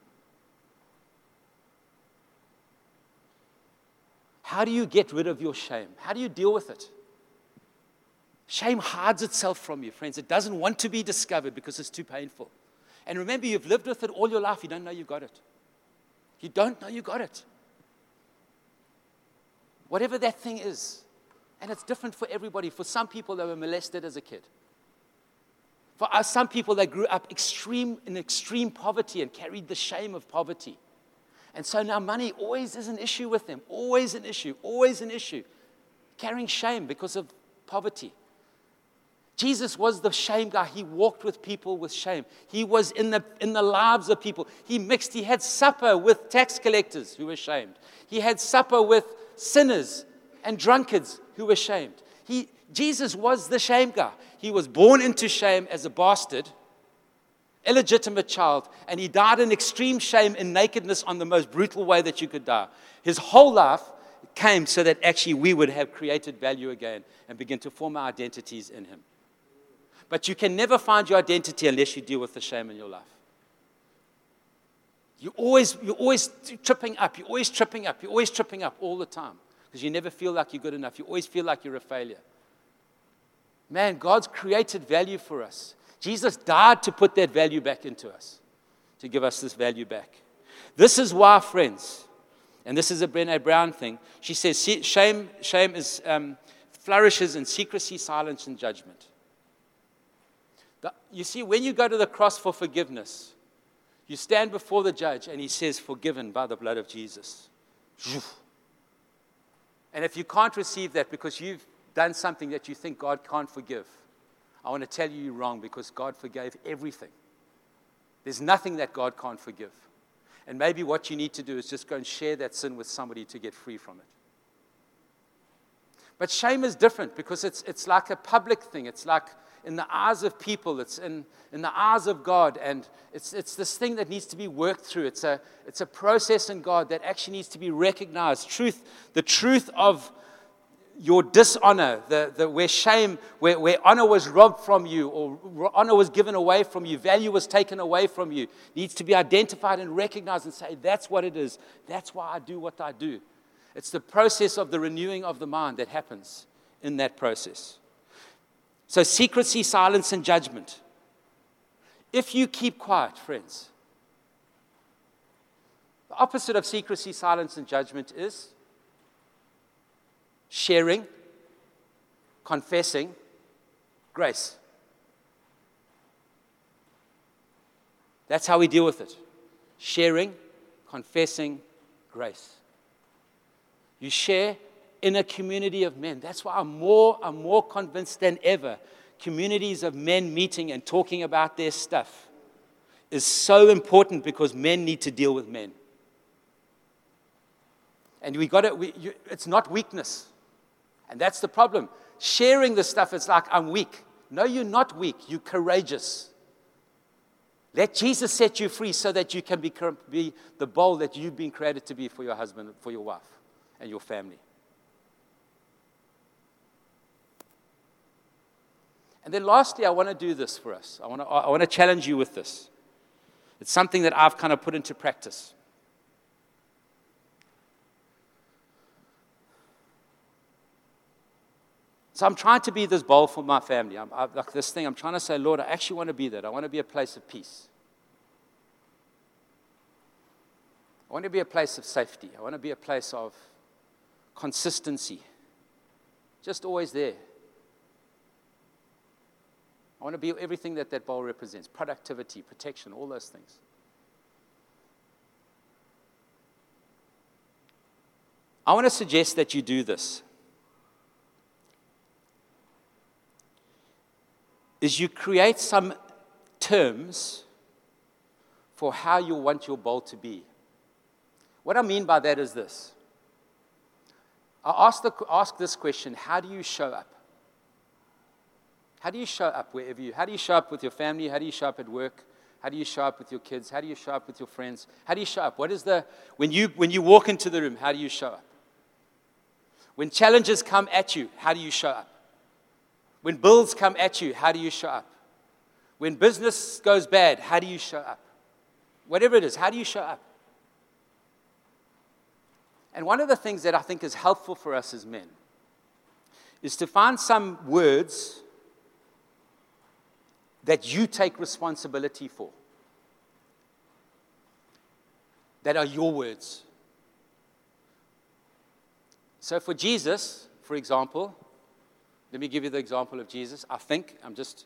How do you get rid of your shame? How do you deal with it? Shame hides itself from you, friends. It doesn't want to be discovered because it's too painful. And remember, you've lived with it all your life. You don't know you got it. You don't know you got it. Whatever that thing is. And it's different for everybody. For some people, they were molested as a kid. For us, some people, they grew up extreme, in extreme poverty and carried the shame of poverty. And so now money always is an issue with them, always an issue, always an issue. Carrying shame because of poverty. Jesus was the shame guy. He walked with people with shame. He was in the, in the lives of people. He mixed, he had supper with tax collectors who were shamed. He had supper with sinners and drunkards who were shamed. He, Jesus was the shame guy. He was born into shame as a bastard illegitimate child, and he died in extreme shame and nakedness on the most brutal way that you could die. His whole life came so that actually we would have created value again and begin to form our identities in him. But you can never find your identity unless you deal with the shame in your life. You're always, you're always tripping up. You're always tripping up. You're always tripping up all the time because you never feel like you're good enough. You always feel like you're a failure. Man, God's created value for us. Jesus died to put that value back into us, to give us this value back. This is why, friends, and this is a Brene Brown thing. She says shame, shame is, um, flourishes in secrecy, silence, and judgment. The, you see, when you go to the cross for forgiveness, you stand before the judge and he says, Forgiven by the blood of Jesus. And if you can't receive that because you've done something that you think God can't forgive, I want to tell you you're wrong because God forgave everything. There's nothing that God can't forgive. And maybe what you need to do is just go and share that sin with somebody to get free from it. But shame is different because it's, it's like a public thing. It's like in the eyes of people, it's in, in the eyes of God. And it's, it's this thing that needs to be worked through. It's a, it's a process in God that actually needs to be recognized. Truth, the truth of your dishonor, the, the, where shame, where, where honor was robbed from you or honor was given away from you, value was taken away from you, needs to be identified and recognized and say, that's what it is. That's why I do what I do. It's the process of the renewing of the mind that happens in that process. So, secrecy, silence, and judgment. If you keep quiet, friends, the opposite of secrecy, silence, and judgment is sharing, confessing, grace. That's how we deal with it. Sharing, confessing, grace. You share in a community of men. That's why I'm more, I'm more convinced than ever. Communities of men meeting and talking about their stuff is so important because men need to deal with men. And we got it, it's not weakness. And that's the problem. Sharing the stuff, it's like I'm weak. No, you're not weak, you're courageous. Let Jesus set you free so that you can be, be the bowl that you've been created to be for your husband, for your wife, and your family. And then lastly, I want to do this for us. I want to, I want to challenge you with this. It's something that I've kind of put into practice. So I'm trying to be this bowl for my family. I'm, I, like this thing, I'm trying to say, Lord, I actually want to be that. I want to be a place of peace. I want to be a place of safety. I want to be a place of consistency. Just always there. I want to be everything that that bowl represents productivity, protection, all those things. I want to suggest that you do this. Is you create some terms for how you want your bowl to be. What I mean by that is this. I ask, the, ask this question How do you show up? How do you show up wherever you? How do you show up with your family? How do you show up at work? How do you show up with your kids? How do you show up with your friends? How do you show up? What is the when you when you walk into the room? How do you show up? When challenges come at you, how do you show up? When bills come at you, how do you show up? When business goes bad, how do you show up? Whatever it is, how do you show up? And one of the things that I think is helpful for us as men is to find some words that you take responsibility for. That are your words. So, for Jesus, for example, let me give you the example of Jesus. I think, I'm just.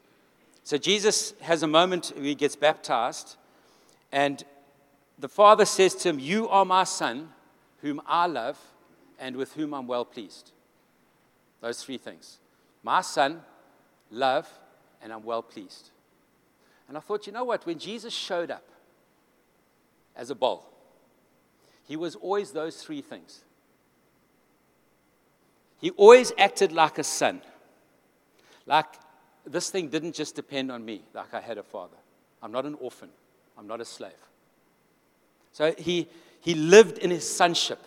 So, Jesus has a moment where he gets baptized, and the Father says to him, You are my Son, whom I love, and with whom I'm well pleased. Those three things my Son, love, and I'm well pleased. And I thought, you know what? When Jesus showed up as a bowl, he was always those three things. He always acted like a son. Like this thing didn't just depend on me, like I had a father. I'm not an orphan, I'm not a slave. So he, he lived in his sonship.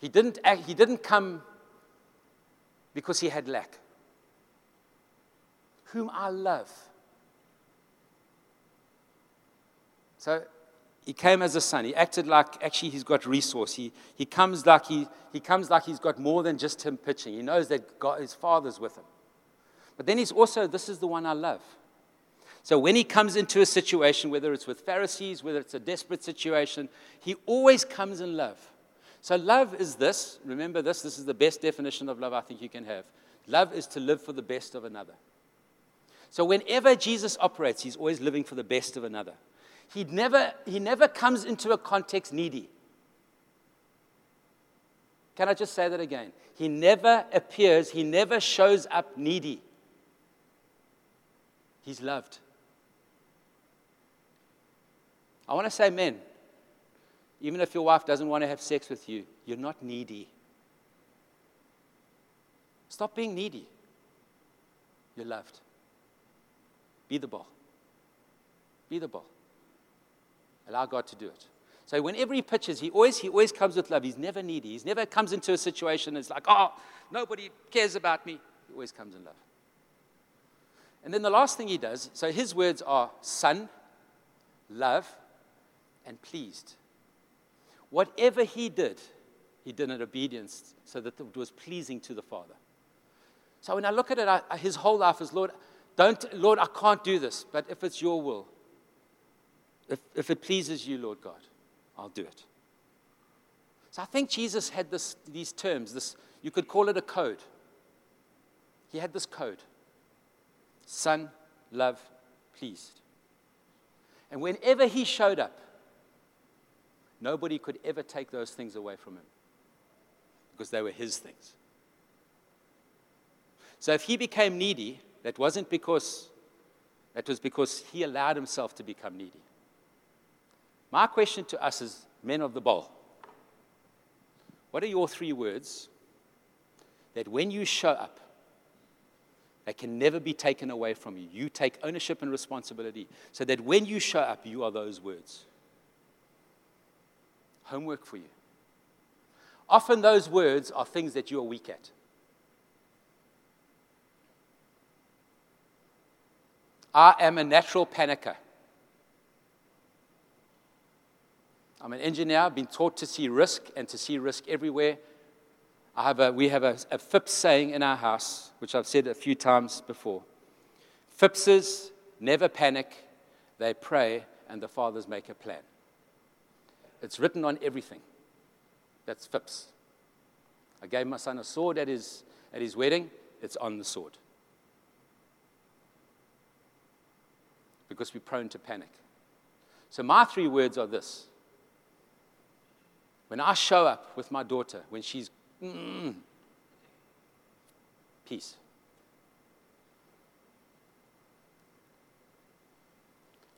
He didn't, act, he didn't come because he had lack whom I love. So he came as a son. He acted like actually he's got resource. He, he, comes like he, he comes like he's got more than just him pitching. He knows that God, his father's with him. But then he's also, this is the one I love. So when he comes into a situation, whether it's with Pharisees, whether it's a desperate situation, he always comes in love. So love is this. Remember this. This is the best definition of love I think you can have. Love is to live for the best of another. So whenever Jesus operates, he's always living for the best of another. He never, he never comes into a context needy. Can I just say that again? He never appears, he never shows up needy. He's loved. I want to say, men, even if your wife doesn't want to have sex with you, you're not needy. Stop being needy. You're loved. Be the ball. Be the ball. Allow God to do it. So whenever he pitches, he always, he always comes with love. He's never needy. He's never comes into a situation and like, oh, nobody cares about me. He always comes in love. And then the last thing he does, so his words are son, love, and pleased. Whatever he did, he did in obedience so that it was pleasing to the Father. So when I look at it, I, his whole life is, Lord, don't, Lord, I can't do this, but if it's your will, if, if it pleases you, Lord God, I'll do it. So I think Jesus had this, these terms. This, you could call it a code. He had this code Son, love, pleased. And whenever he showed up, nobody could ever take those things away from him because they were his things. So if he became needy, that wasn't because, that was because he allowed himself to become needy. My question to us as men of the bowl what are your three words that when you show up, They can never be taken away from you. You take ownership and responsibility so that when you show up, you are those words. Homework for you. Often those words are things that you are weak at. I am a natural panicker. I'm an engineer, I've been taught to see risk and to see risk everywhere. I have a, we have a, a FIPS saying in our house, which I've said a few times before. FIPSers never panic, they pray, and the fathers make a plan. It's written on everything. That's FIPS. I gave my son a sword at his, at his wedding, it's on the sword. Because we're prone to panic. So, my three words are this. When I show up with my daughter, when she's Mm. Peace.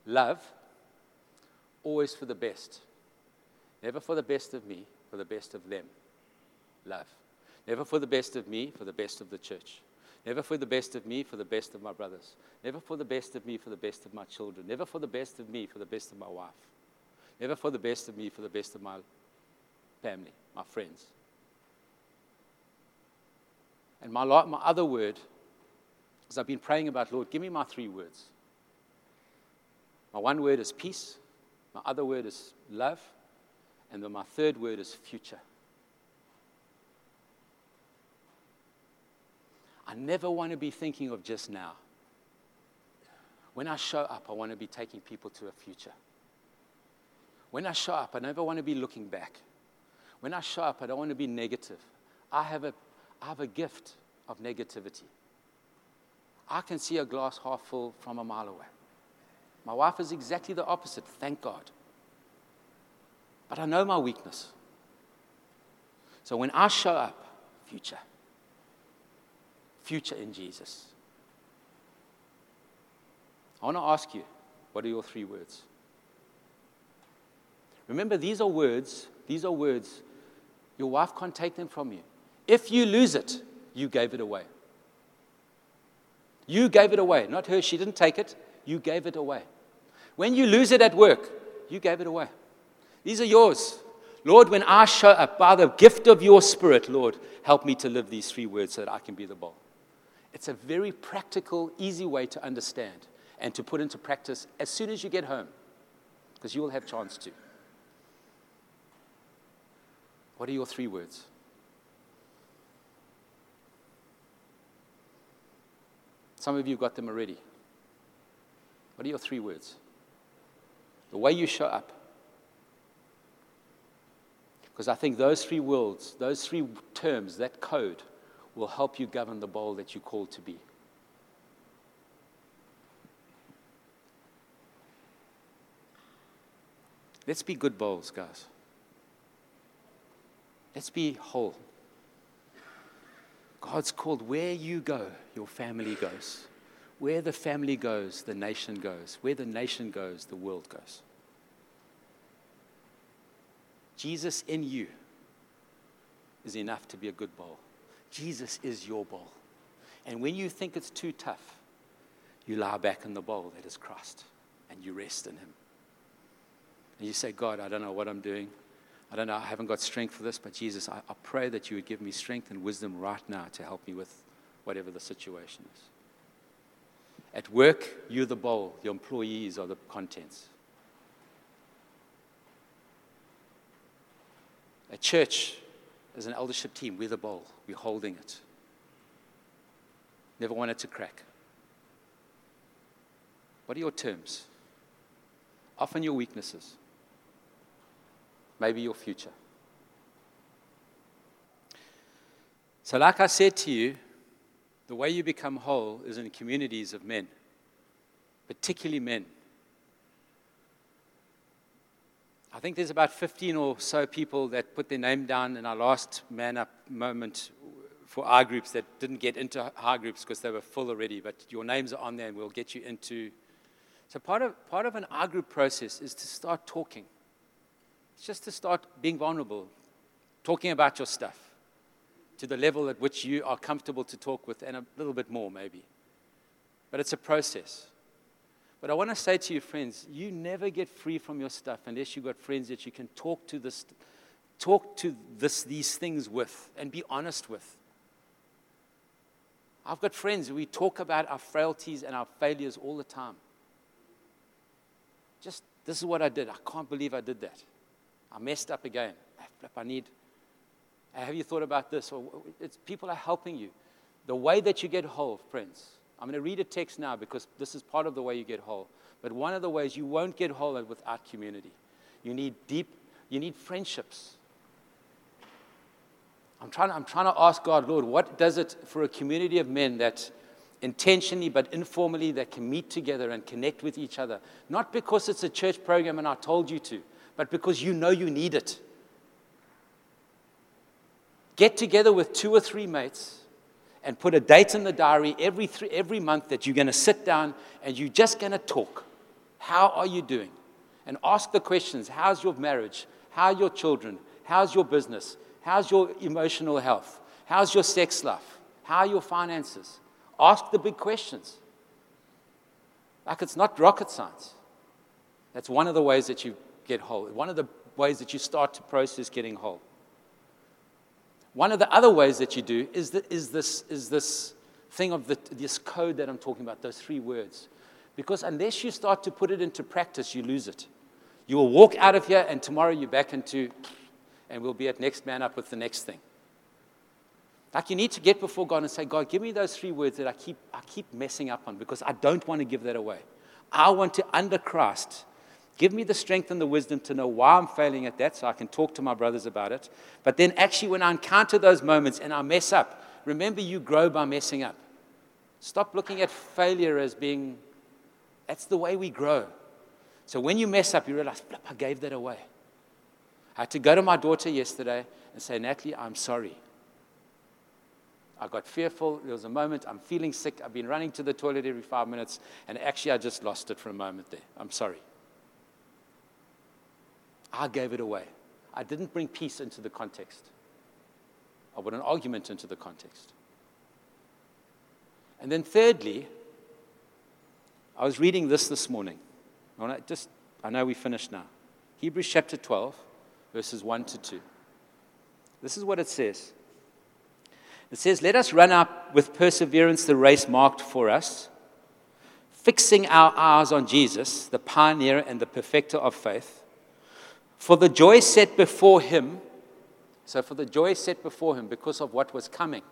Love, always for the best. Never for the best of me, for the best of them. Love. Never for the best of me, for the best of the church. Never for the best of me, for the best of my brothers. Never for the best of me, for the best of my children. Never for the best of me, for the best of my wife. Never for the best of me, for the best of my family, my friends. And my, my other word is I've been praying about, Lord, give me my three words. My one word is peace, my other word is love, and then my third word is future. I never want to be thinking of just now. When I show up, I want to be taking people to a future. When I show up, I never want to be looking back. When I show up, I don't want to be negative. I have a I have a gift of negativity. I can see a glass half full from a mile away. My wife is exactly the opposite, thank God. But I know my weakness. So when I show up, future. Future in Jesus. I want to ask you, what are your three words? Remember, these are words, these are words. Your wife can't take them from you. If you lose it, you gave it away. You gave it away. Not her, she didn't take it. You gave it away. When you lose it at work, you gave it away. These are yours. Lord, when I show up by the gift of your Spirit, Lord, help me to live these three words so that I can be the bowl. It's a very practical, easy way to understand and to put into practice as soon as you get home, because you will have chance to. What are your three words? Some of you got them already. What are your three words? The way you show up. Because I think those three words, those three terms, that code, will help you govern the bowl that you're called to be. Let's be good bowls, guys. Let's be whole. God's called where you go, your family goes. Where the family goes, the nation goes. Where the nation goes, the world goes. Jesus in you is enough to be a good bowl. Jesus is your bowl. And when you think it's too tough, you lie back in the bowl that is Christ and you rest in Him. And you say, God, I don't know what I'm doing. I don't know, I haven't got strength for this, but Jesus, I, I pray that you would give me strength and wisdom right now to help me with whatever the situation is. At work, you're the bowl, the employees are the contents. At church, as an eldership team, we're the bowl, we're holding it. Never want it to crack. What are your terms? Often your weaknesses maybe your future. So, like I said to you, the way you become whole is in communities of men, particularly men. I think there's about 15 or so people that put their name down in our last man up moment for our groups that didn't get into our groups because they were full already, but your names are on there and we'll get you into. So, part of, part of an our group process is to start talking. It's just to start being vulnerable, talking about your stuff to the level at which you are comfortable to talk with, and a little bit more, maybe. But it's a process. But I want to say to you, friends, you never get free from your stuff unless you've got friends that you can talk to this, talk to this, these things with and be honest with. I've got friends, we talk about our frailties and our failures all the time. Just, this is what I did. I can't believe I did that. I messed up again. I need, have you thought about this? Or people are helping you. The way that you get whole, friends, I'm going to read a text now because this is part of the way you get whole. But one of the ways you won't get whole without community. You need deep, you need friendships. I'm trying, I'm trying to ask God, Lord, what does it for a community of men that intentionally but informally that can meet together and connect with each other? Not because it's a church program and I told you to, but because you know you need it. Get together with two or three mates and put a date in the diary every, three, every month that you're going to sit down and you're just going to talk. How are you doing? And ask the questions How's your marriage? How are your children? How's your business? How's your emotional health? How's your sex life? How are your finances? Ask the big questions. Like it's not rocket science. That's one of the ways that you get whole, one of the ways that you start to process getting whole. One of the other ways that you do is, the, is, this, is this thing of the, this code that I'm talking about, those three words. Because unless you start to put it into practice, you lose it. You will walk out of here, and tomorrow you're back into, and we'll be at next man up with the next thing. Like you need to get before God and say, God, give me those three words that I keep, I keep messing up on because I don't want to give that away. I want to, under Christ, Give me the strength and the wisdom to know why I'm failing at that so I can talk to my brothers about it. But then, actually, when I encounter those moments and I mess up, remember you grow by messing up. Stop looking at failure as being, that's the way we grow. So when you mess up, you realize, I gave that away. I had to go to my daughter yesterday and say, Natalie, I'm sorry. I got fearful. There was a moment, I'm feeling sick. I've been running to the toilet every five minutes, and actually, I just lost it for a moment there. I'm sorry. I gave it away. I didn't bring peace into the context. I brought an argument into the context. And then, thirdly, I was reading this this morning. I just, I know we finished now. Hebrews chapter 12, verses 1 to 2. This is what it says. It says, Let us run up with perseverance the race marked for us, fixing our eyes on Jesus, the pioneer and the perfecter of faith for the joy set before him, so for the joy set before him because of what was coming,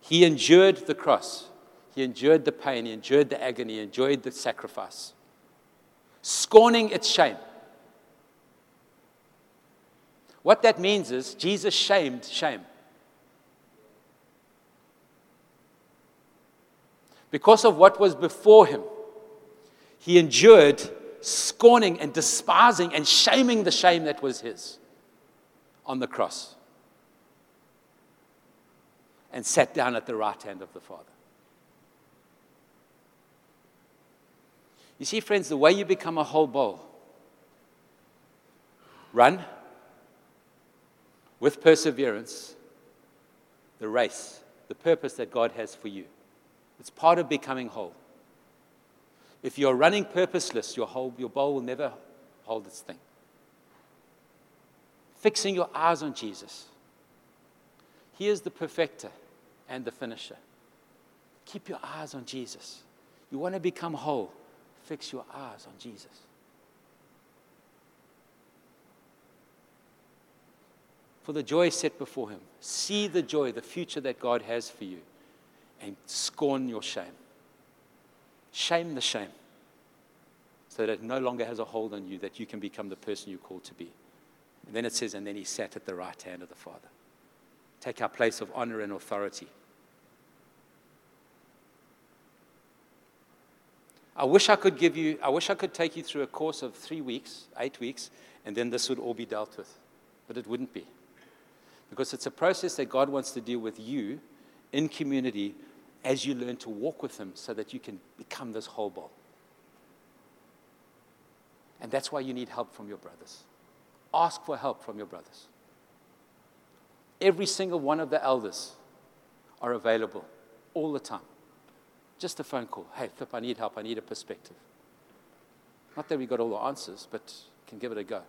he endured the cross. He endured the pain. He endured the agony. He endured the sacrifice, scorning its shame. What that means is Jesus shamed shame. Because of what was before him, he endured scorning and despising and shaming the shame that was his on the cross and sat down at the right hand of the Father. You see, friends, the way you become a whole bowl run with perseverance the race, the purpose that God has for you. It's part of becoming whole. If you're running purposeless, your, whole, your bowl will never hold its thing. Fixing your eyes on Jesus. He is the perfecter and the finisher. Keep your eyes on Jesus. You want to become whole, fix your eyes on Jesus. For the joy set before him, see the joy, the future that God has for you, and scorn your shame. Shame the shame so that it no longer has a hold on you, that you can become the person you're called to be. And then it says, and then he sat at the right hand of the Father. Take our place of honor and authority. I wish I could give you, I wish I could take you through a course of three weeks, eight weeks, and then this would all be dealt with. But it wouldn't be. Because it's a process that God wants to deal with you in community as you learn to walk with Him so that you can become this whole ball. And that's why you need help from your brothers. Ask for help from your brothers. Every single one of the elders are available all the time. Just a phone call. Hey, Flip, I need help. I need a perspective. Not that we got all the answers, but can give it a go.